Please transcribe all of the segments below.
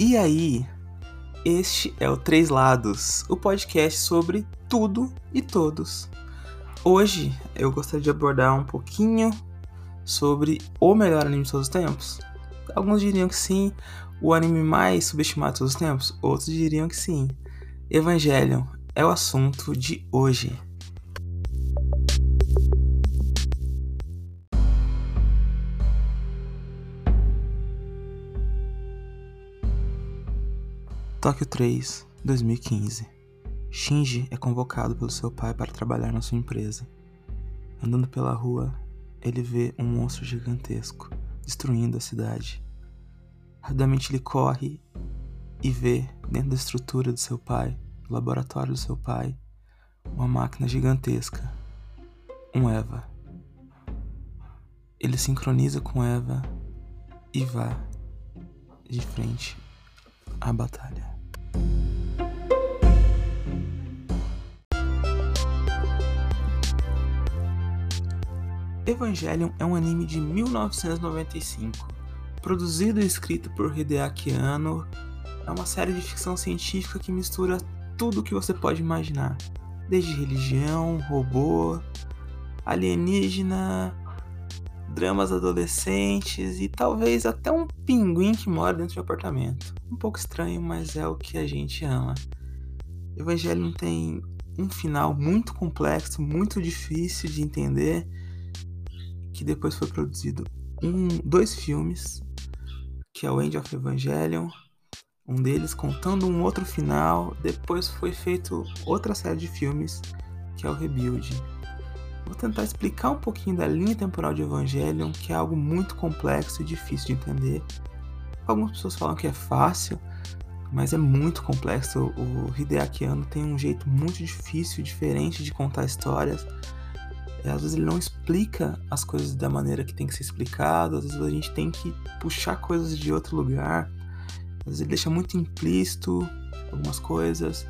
E aí, este é o Três Lados, o podcast sobre tudo e todos. Hoje eu gostaria de abordar um pouquinho sobre o melhor anime de todos os tempos. Alguns diriam que sim, o anime mais subestimado de todos os tempos, outros diriam que sim. Evangelion é o assunto de hoje. Tóquio 3, 2015. Shinji é convocado pelo seu pai para trabalhar na sua empresa. Andando pela rua, ele vê um monstro gigantesco destruindo a cidade. Rapidamente ele corre e vê, dentro da estrutura do seu pai, do laboratório do seu pai, uma máquina gigantesca, um Eva. Ele sincroniza com Eva e vá de frente à batalha. Evangelion é um anime de 1995, produzido e escrito por Hideaki Anno. É uma série de ficção científica que mistura tudo o que você pode imaginar, desde religião, robô, alienígena, dramas adolescentes e talvez até um pinguim que mora dentro de um apartamento. Um pouco estranho, mas é o que a gente ama. Evangelion tem um final muito complexo, muito difícil de entender que depois foi produzido um, dois filmes, que é o End of Evangelion, um deles contando um outro final. Depois foi feito outra série de filmes, que é o Rebuild. Vou tentar explicar um pouquinho da linha temporal de Evangelion, que é algo muito complexo e difícil de entender. Algumas pessoas falam que é fácil, mas é muito complexo. O Hideaki Anno tem um jeito muito difícil, diferente de contar histórias. Às vezes ele não explica as coisas da maneira que tem que ser explicado, às vezes a gente tem que puxar coisas de outro lugar, às vezes ele deixa muito implícito algumas coisas,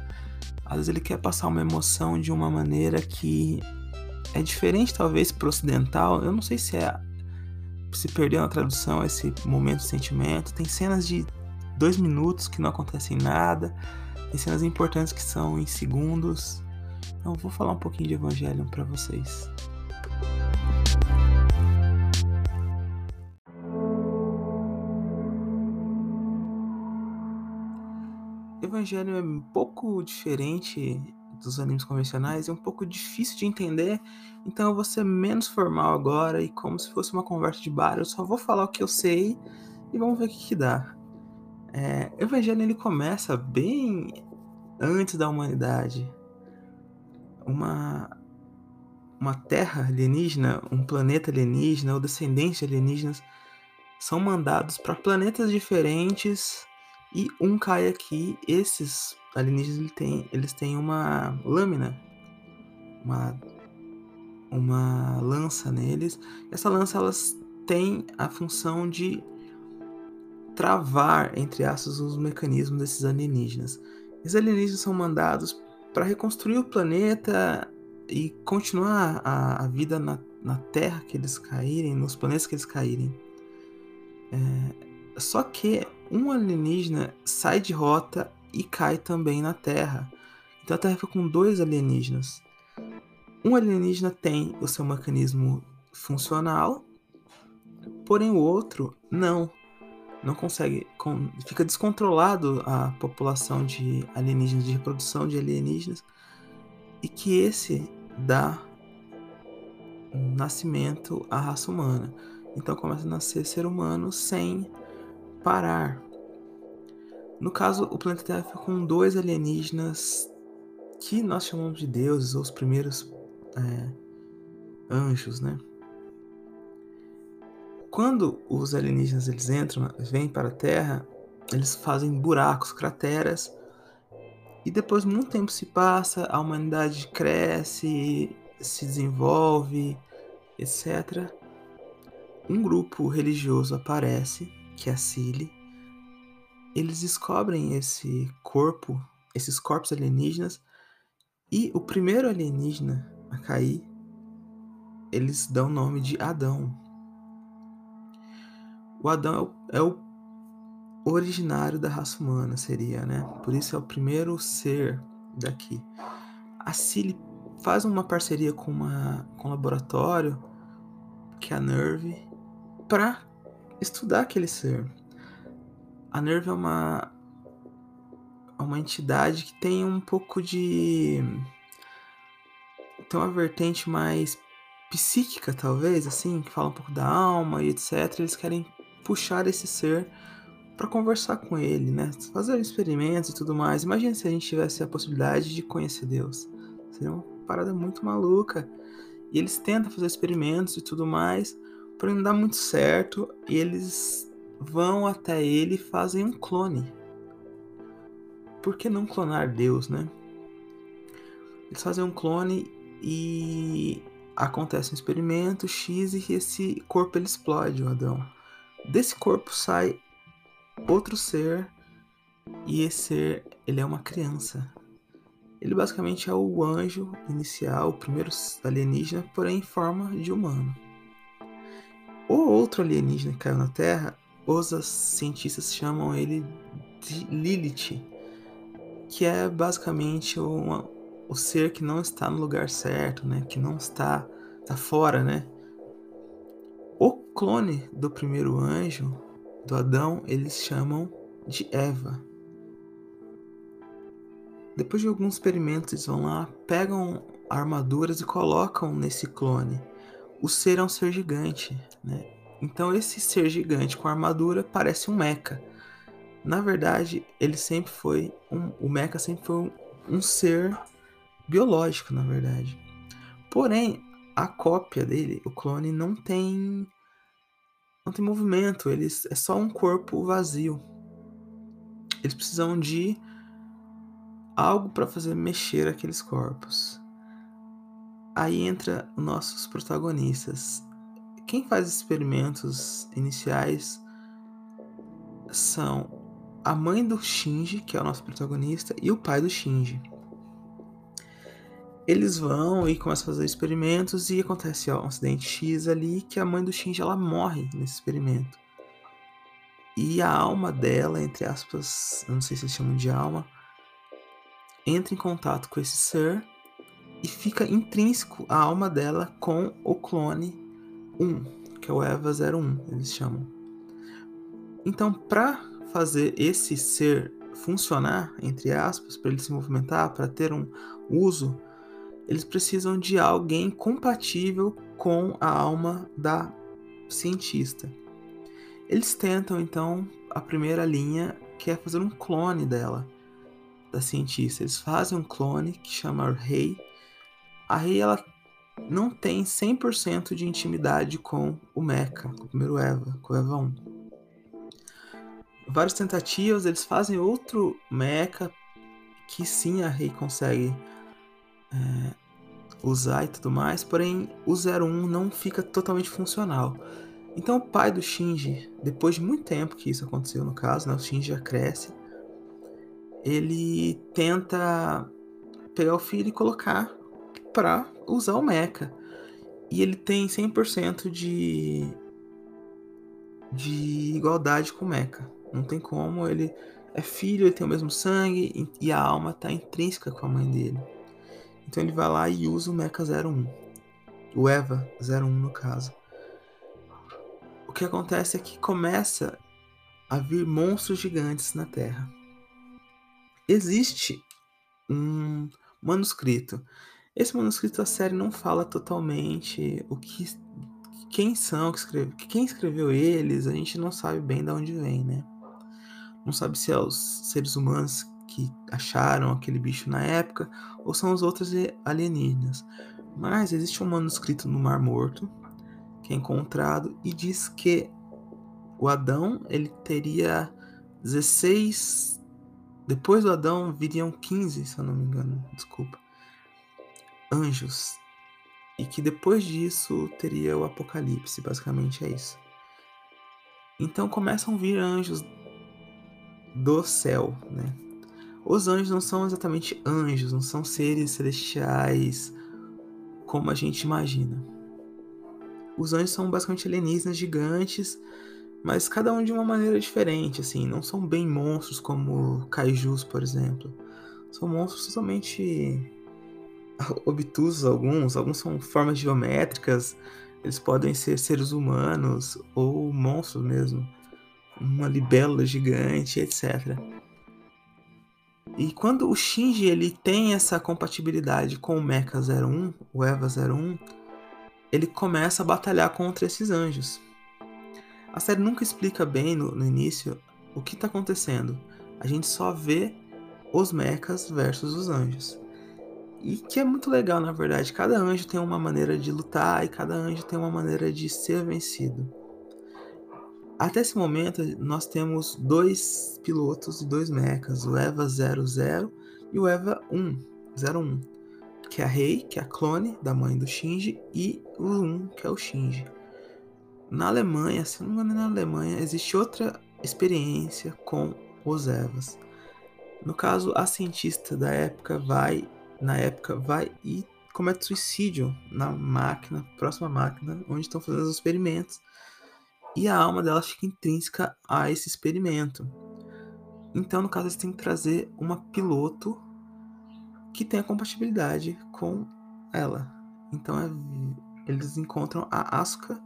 às vezes ele quer passar uma emoção de uma maneira que é diferente talvez pro ocidental, eu não sei se é se perdeu na tradução esse momento de sentimento, tem cenas de dois minutos que não acontecem nada, tem cenas importantes que são em segundos, então vou falar um pouquinho de Evangelion para vocês. Evangelion é um pouco diferente dos animes convencionais, é um pouco difícil de entender, então eu vou ser menos formal agora e como se fosse uma conversa de bar, eu só vou falar o que eu sei e vamos ver o que, que dá. É, Evangelion ele começa bem antes da humanidade uma uma terra alienígena, um planeta alienígena ou descendentes de alienígenas são mandados para planetas diferentes e um cai aqui. Esses alienígenas eles têm, eles têm uma lâmina, uma, uma lança neles. Essa lança elas tem a função de travar, entre aspas, os mecanismos desses alienígenas. Esses alienígenas são mandados para reconstruir o planeta e continuar a, a vida na, na, Terra que eles caírem, nos planetas que eles caírem. É, só que um alienígena sai de rota e cai também na Terra. Então a Terra fica com dois alienígenas. Um alienígena tem o seu mecanismo funcional, porém o outro não não consegue, fica descontrolado a população de alienígenas, de reprodução de alienígenas, e que esse dá um nascimento à raça humana. Então começa a nascer ser humano sem parar. No caso, o planeta Terra fica com dois alienígenas que nós chamamos de deuses, ou os primeiros é, anjos, né? Quando os alienígenas eles entram, vêm para a Terra, eles fazem buracos, crateras, e depois muito tempo se passa, a humanidade cresce, se desenvolve, etc. Um grupo religioso aparece, que é a Cile. Eles descobrem esse corpo, esses corpos alienígenas, e o primeiro alienígena a cair, eles dão o nome de Adão. O Adão é o, é o originário da raça humana, seria, né? Por isso é o primeiro ser daqui. A Cilly faz uma parceria com, uma, com um laboratório, que é a Nerve, para estudar aquele ser. A Nerve é uma, é uma entidade que tem um pouco de. tem uma vertente mais psíquica, talvez, assim, que fala um pouco da alma e etc. Eles querem puxar esse ser para conversar com ele, né? Fazer experimentos e tudo mais. Imagina se a gente tivesse a possibilidade de conhecer Deus. Seria uma parada muito maluca. E eles tentam fazer experimentos e tudo mais, porém não dá muito certo. E eles vão até ele e fazem um clone. Por que não clonar Deus, né? Eles fazem um clone e acontece um experimento X e esse corpo ele explode, o Adão. Desse corpo sai outro ser e esse ser ele é uma criança. Ele basicamente é o anjo inicial, o primeiro alienígena, porém em forma de humano. O outro alienígena que caiu na Terra, os cientistas chamam ele de Lilith, que é basicamente uma, o ser que não está no lugar certo, né? Que não está, está fora, né? O clone do primeiro anjo, do Adão, eles chamam de Eva. Depois de alguns experimentos, eles vão lá, pegam armaduras e colocam nesse clone. O ser é um ser gigante, né? Então esse ser gigante com armadura parece um mecha. Na verdade, ele sempre foi um, o mecha sempre foi um, um ser biológico, na verdade. Porém, a cópia dele, o clone, não tem não tem movimento, eles é só um corpo vazio. Eles precisam de algo para fazer mexer aqueles corpos. Aí entra os nossos protagonistas. Quem faz experimentos iniciais são a mãe do Shinji, que é o nosso protagonista, e o pai do Shinji. Eles vão e começam a fazer experimentos e acontece ó, um acidente X ali que a mãe do Shinji ela morre nesse experimento. E a alma dela, entre aspas, eu não sei se eles chamam de alma, entra em contato com esse ser e fica intrínseco a alma dela com o clone 1, que é o Eva 01, eles chamam. Então, para fazer esse ser funcionar, entre aspas, para ele se movimentar, para ter um uso eles precisam de alguém compatível com a alma da cientista. Eles tentam então a primeira linha, que é fazer um clone dela, da cientista. Eles fazem um clone que chama Rei. A Rei ela não tem 100% de intimidade com o Mecha, com o primeiro Eva, com o Eva 1. Várias tentativas, eles fazem outro Mecha que sim a Rei consegue é, usar e tudo mais, porém o 01 não fica totalmente funcional. Então o pai do Shinji, depois de muito tempo que isso aconteceu no caso, né, o Shinji já cresce, ele tenta pegar o filho e colocar para usar o mecha. E ele tem 100% de de igualdade com o mecha. Não tem como, ele é filho, ele tem o mesmo sangue e a alma está intrínseca com a mãe dele. Então ele vai lá e usa o Mecha 01. O EVA 01 no caso. O que acontece é que começa a vir monstros gigantes na Terra. Existe um manuscrito. Esse manuscrito a série não fala totalmente o que quem são que escreve, quem escreveu eles, a gente não sabe bem de onde vem, né? Não sabe se é os seres humanos que acharam aquele bicho na época, ou são os outros alienígenas. Mas existe um manuscrito no Mar Morto que é encontrado e diz que o Adão ele teria 16 depois do Adão viriam 15, se eu não me engano, desculpa. Anjos. E que depois disso teria o apocalipse, basicamente é isso. Então começam a vir anjos do céu, né? Os anjos não são exatamente anjos, não são seres celestiais como a gente imagina. Os anjos são basicamente alienígenas gigantes, mas cada um de uma maneira diferente, assim, não são bem monstros como kaijus, por exemplo. São monstros totalmente obtusos alguns, alguns são formas geométricas, eles podem ser seres humanos ou monstros mesmo, uma libélula gigante, etc. E quando o Shinji ele tem essa compatibilidade com o Mecha 01, o Eva 01, ele começa a batalhar contra esses anjos. A série nunca explica bem no, no início o que está acontecendo. A gente só vê os mechas versus os anjos. E que é muito legal, na verdade. Cada anjo tem uma maneira de lutar e cada anjo tem uma maneira de ser vencido. Até esse momento, nós temos dois pilotos e dois mechas, o EVA 00 e o EVA 1, 01, que é a Rei, que é a clone da mãe do Shinji, e o 1, que é o Shinji. Na Alemanha, se não me engano, na Alemanha, existe outra experiência com os EVAs. No caso, a cientista da época vai na época, vai e comete suicídio na máquina, próxima máquina, onde estão fazendo os experimentos. E a alma dela fica intrínseca a esse experimento. Então, no caso, eles têm que trazer uma piloto que tenha compatibilidade com ela. Então, é, eles encontram a Asuka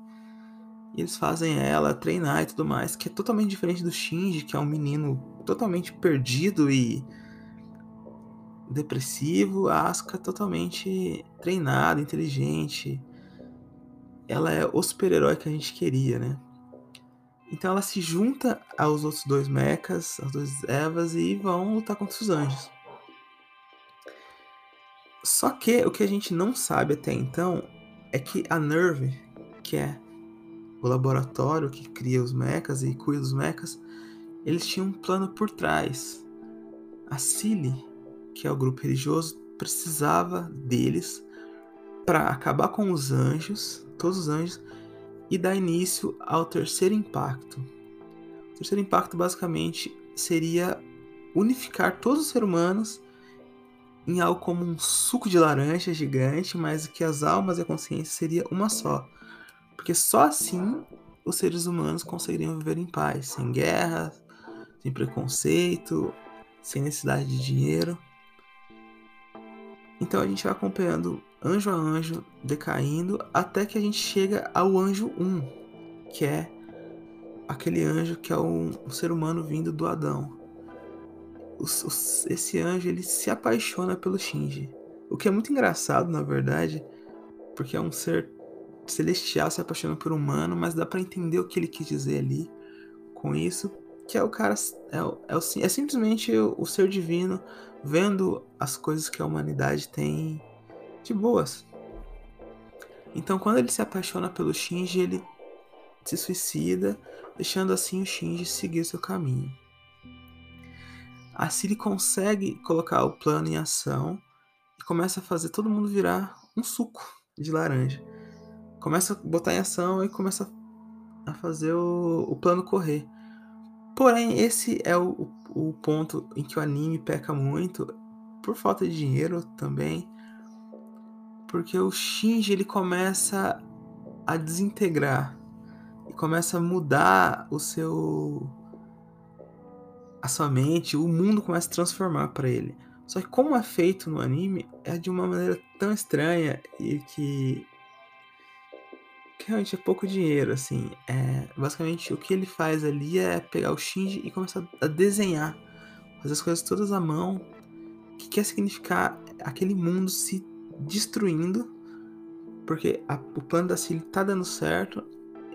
e eles fazem ela treinar e tudo mais, que é totalmente diferente do Shinji, que é um menino totalmente perdido e depressivo, a Asuka totalmente treinada, inteligente. Ela é o super-herói que a gente queria, né? Então ela se junta aos outros dois mechas, aos dois Evas, e vão lutar contra os anjos. Só que o que a gente não sabe até então é que a Nerve, que é o laboratório que cria os mechas e cuida dos mechas, eles tinham um plano por trás. A Cilly, que é o grupo religioso, precisava deles para acabar com os anjos, todos os anjos, e dar início ao terceiro impacto. O terceiro impacto basicamente seria unificar todos os seres humanos em algo como um suco de laranja gigante, mas que as almas e a consciência seria uma só. Porque só assim os seres humanos conseguiriam viver em paz, sem guerra, sem preconceito, sem necessidade de dinheiro. Então a gente vai acompanhando anjo a anjo decaindo até que a gente chega ao anjo 1, que é aquele anjo que é um, um ser humano vindo do Adão. O, o, esse anjo ele se apaixona pelo Shinji, o que é muito engraçado na verdade, porque é um ser celestial se apaixonando por um humano, mas dá para entender o que ele quis dizer ali com isso, que é o cara é, é, é simplesmente o, o ser divino vendo as coisas que a humanidade tem de boas. Então, quando ele se apaixona pelo Shinji, ele se suicida, deixando assim o Shinji seguir seu caminho. A Siri consegue colocar o plano em ação e começa a fazer todo mundo virar um suco de laranja. Começa a botar em ação e começa a fazer o, o plano correr. Porém, esse é o, o ponto em que o anime peca muito, por falta de dinheiro também. Porque o Shinji ele começa a desintegrar e começa a mudar o seu a sua mente, o mundo começa a transformar para ele. Só que como é feito no anime é de uma maneira tão estranha e que que realmente é pouco dinheiro, assim. É, basicamente, o que ele faz ali é pegar o Shinji e começar a desenhar, fazer as coisas todas à mão, que quer significar aquele mundo se destruindo, porque a, o plano da Cilly tá dando certo,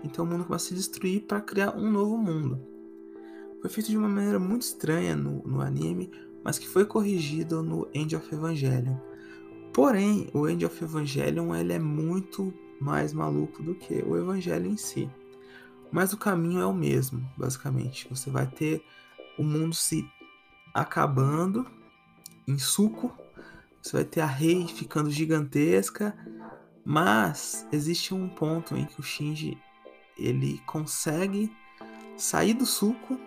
então o mundo começa a se destruir para criar um novo mundo. Foi feito de uma maneira muito estranha no, no anime, mas que foi corrigido no End of Evangelion. Porém, o End of Evangelion ele é muito mais maluco do que o evangelho em si. Mas o caminho é o mesmo, basicamente. Você vai ter o mundo se acabando em suco, você vai ter a rei ficando gigantesca, mas existe um ponto em que o Shinji ele consegue sair do suco,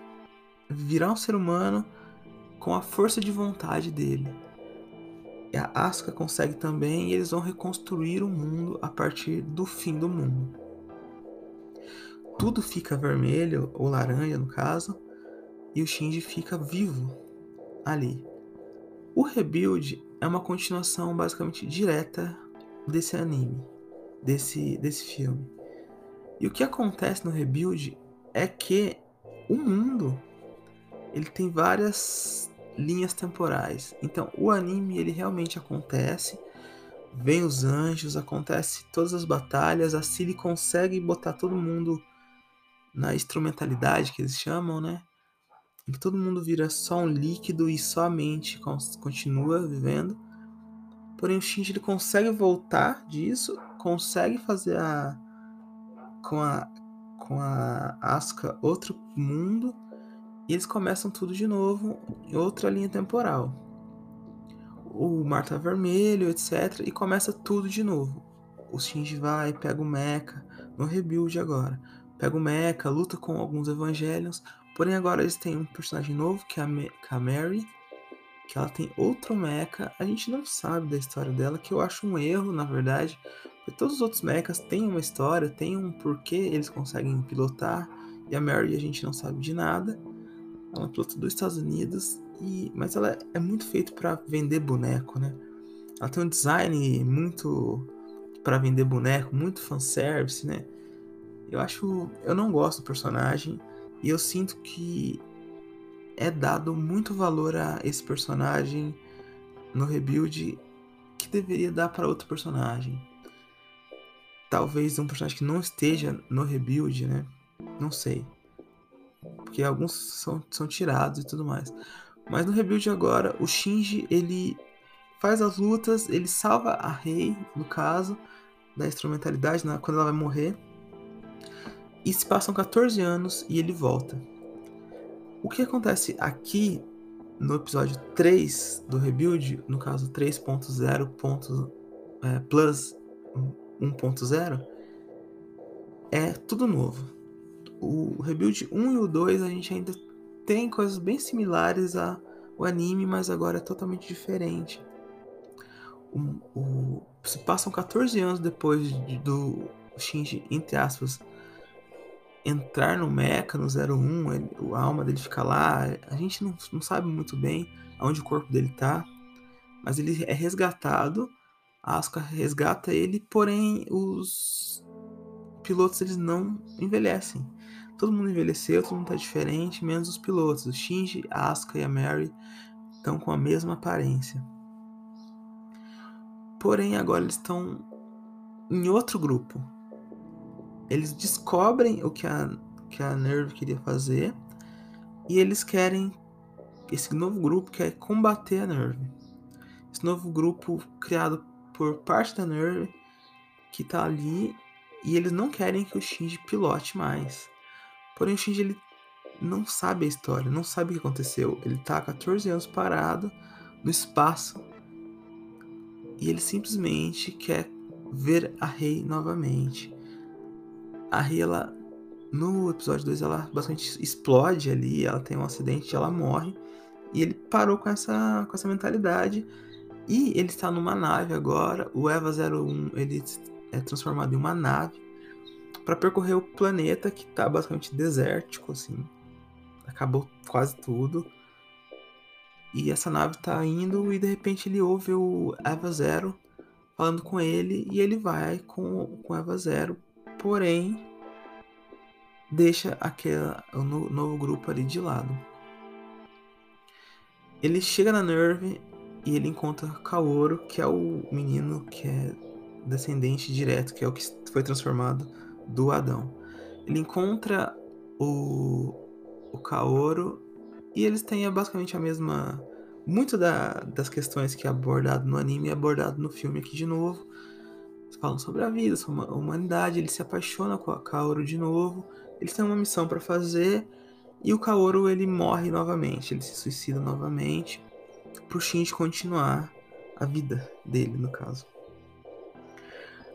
virar um ser humano com a força de vontade dele a Asuka consegue também e eles vão reconstruir o mundo a partir do fim do mundo. tudo fica vermelho, ou laranja no caso, e o Shinji fica vivo ali. O Rebuild é uma continuação basicamente direta desse anime, desse, desse filme. E o que acontece no Rebuild é que o mundo ele tem várias linhas temporais. Então, o anime ele realmente acontece, vem os anjos, acontece todas as batalhas, a Cilly consegue botar todo mundo na instrumentalidade que eles chamam, né? Em que todo mundo vira só um líquido e só a mente continua vivendo. Porém, o Shinji ele consegue voltar disso, consegue fazer a com a com a Asuka outro mundo e eles começam tudo de novo em outra linha temporal. O mar tá vermelho, etc. E começa tudo de novo. O Shinji vai, pega o Mecha, no rebuild agora. Pega o Mecha, luta com alguns Evangelions. Porém, agora eles têm um personagem novo, que é a, que é a Mary. Que ela tem outro Mecha. A gente não sabe da história dela, que eu acho um erro, na verdade. Porque todos os outros mechas têm uma história, têm um porquê eles conseguem pilotar. E a Mary a gente não sabe de nada. Ela é uma pilota dos Estados Unidos, e, mas ela é muito feito para vender boneco, né? Ela tem um design muito para vender boneco, muito fanservice, né? Eu acho. Eu não gosto do personagem e eu sinto que é dado muito valor a esse personagem no rebuild que deveria dar para outro personagem. Talvez um personagem que não esteja no rebuild, né? Não sei. Porque alguns são, são tirados e tudo mais. Mas no rebuild agora, o Shinji, ele faz as lutas, ele salva a Rei, no caso, da instrumentalidade, né, quando ela vai morrer. E se passam 14 anos e ele volta. O que acontece aqui no episódio 3 do Rebuild, no caso 3.0 é, plus 1.0, é tudo novo o Rebuild 1 e o 2 a gente ainda tem coisas bem similares ao anime, mas agora é totalmente diferente. O, o, se passam 14 anos depois de, do Shinji, entre aspas, entrar no Mecha, no 01, ele, a alma dele fica lá. A gente não, não sabe muito bem aonde o corpo dele tá, mas ele é resgatado. A Asuka resgata ele, porém os pilotos eles não envelhecem. Todo mundo envelheceu, todo mundo tá diferente, menos os pilotos. O Shinji, a Asuka e a Mary estão com a mesma aparência. Porém, agora eles estão em outro grupo. Eles descobrem o que a, que a Nerve queria fazer e eles querem. Esse novo grupo quer combater a Nerve. Esse novo grupo criado por parte da Nerve que tá ali e eles não querem que o Shinji pilote mais. Porém, o Shinji ele não sabe a história, não sabe o que aconteceu. Ele tá há 14 anos parado no espaço e ele simplesmente quer ver a Rei novamente. A Rei, ela no episódio 2 ela basicamente explode ali, ela tem um acidente, ela morre. E ele parou com essa, com essa mentalidade. E ele está numa nave agora. O Eva 01 ele é transformado em uma nave para percorrer o planeta que tá basicamente desértico, assim. Acabou quase tudo. E essa nave tá indo e de repente ele ouve o Eva Zero falando com ele e ele vai com, com Eva Zero, porém deixa aquele o novo grupo ali de lado. Ele chega na Nerve e ele encontra Kaoru, que é o menino que é descendente direto, que é o que foi transformado do Adão. Ele encontra o, o Kaoru e eles têm basicamente a mesma. Muito da, das questões que é abordado no anime é abordado no filme aqui de novo. Eles falam sobre a vida, sobre a humanidade. Ele se apaixona com a Kaoru de novo. Eles têm uma missão para fazer e o Kaoru ele morre novamente. Ele se suicida novamente pro Shinji continuar a vida dele, no caso.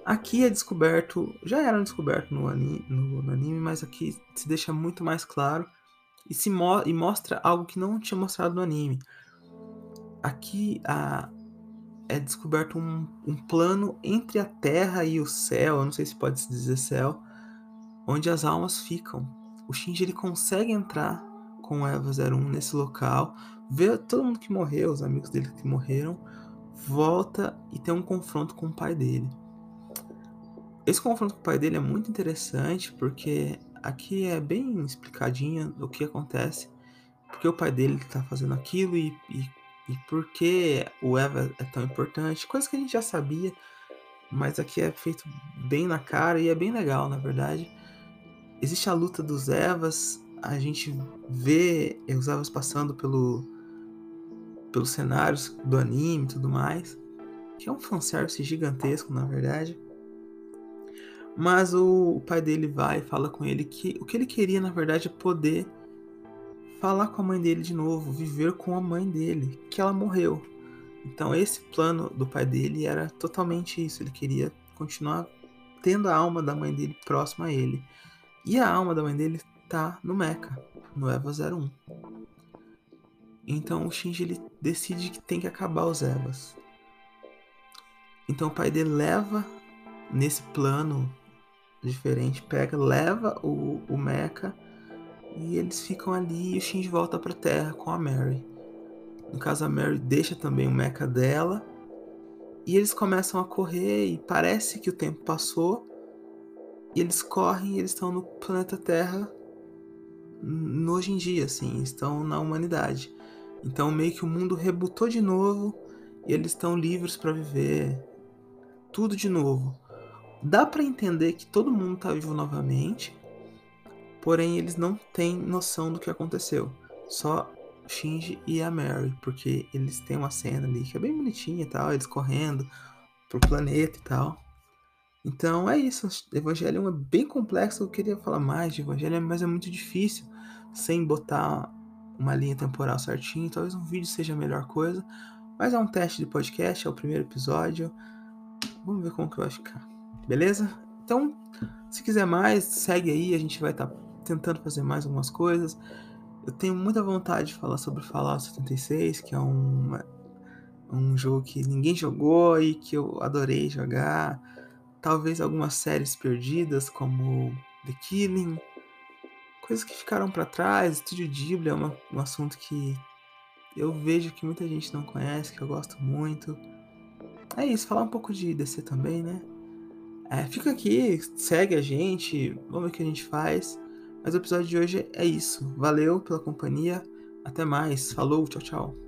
Aqui é descoberto, já era descoberto no anime, no, no anime, mas aqui se deixa muito mais claro e se mo e mostra algo que não tinha mostrado no anime. Aqui a, é descoberto um, um plano entre a Terra e o céu, eu não sei se pode se dizer céu, onde as almas ficam. O Shinji ele consegue entrar com Eva 01 nesse local, ver todo mundo que morreu, os amigos dele que morreram, volta e tem um confronto com o pai dele. Esse confronto com o pai dele é muito interessante porque aqui é bem explicadinho o que acontece, porque o pai dele está fazendo aquilo e, e, e por que o Eva é tão importante, coisa que a gente já sabia, mas aqui é feito bem na cara e é bem legal, na verdade. Existe a luta dos Evas, a gente vê os Evas passando pelo, pelos cenários do anime e tudo mais, que é um fanservice gigantesco, na verdade. Mas o, pai dele vai e fala com ele que o que ele queria, na verdade, é poder falar com a mãe dele de novo, viver com a mãe dele, que ela morreu. Então esse plano do pai dele era totalmente isso, ele queria continuar tendo a alma da mãe dele próxima a ele. E a alma da mãe dele tá no Mecha, no Eva 01. Então o Shinji ele decide que tem que acabar os Evas. Então o pai dele leva nesse plano diferente, pega, leva o, o Mecha e eles ficam ali e o Shinji volta pra Terra com a Mary. No caso, a Mary deixa também o Mecha dela e eles começam a correr e parece que o tempo passou e eles correm e eles estão no planeta Terra no hoje em dia, assim, estão na humanidade. Então meio que o mundo rebutou de novo e eles estão livres para viver tudo de novo. Dá para entender que todo mundo tá vivo novamente, porém eles não têm noção do que aconteceu. Só Shinji e a Mary, porque eles têm uma cena ali que é bem bonitinha e tal, eles correndo pro planeta e tal. Então é isso. Evangelho é bem complexo. Eu queria falar mais de Evangelho, mas é muito difícil sem botar uma linha temporal certinho. Talvez um vídeo seja a melhor coisa. Mas é um teste de podcast, é o primeiro episódio. Vamos ver como que vai ficar. Beleza? Então, se quiser mais, segue aí. A gente vai estar tá tentando fazer mais algumas coisas. Eu tenho muita vontade de falar sobre Fallout 76, que é um, um jogo que ninguém jogou e que eu adorei jogar talvez algumas séries perdidas como The Killing, coisas que ficaram para trás. Estúdio Ghibli é uma, um assunto que eu vejo que muita gente não conhece, que eu gosto muito. É isso, falar um pouco de DC também, né? É, fica aqui, segue a gente, vamos ver o que a gente faz. Mas o episódio de hoje é isso. Valeu pela companhia. Até mais. Falou, tchau, tchau.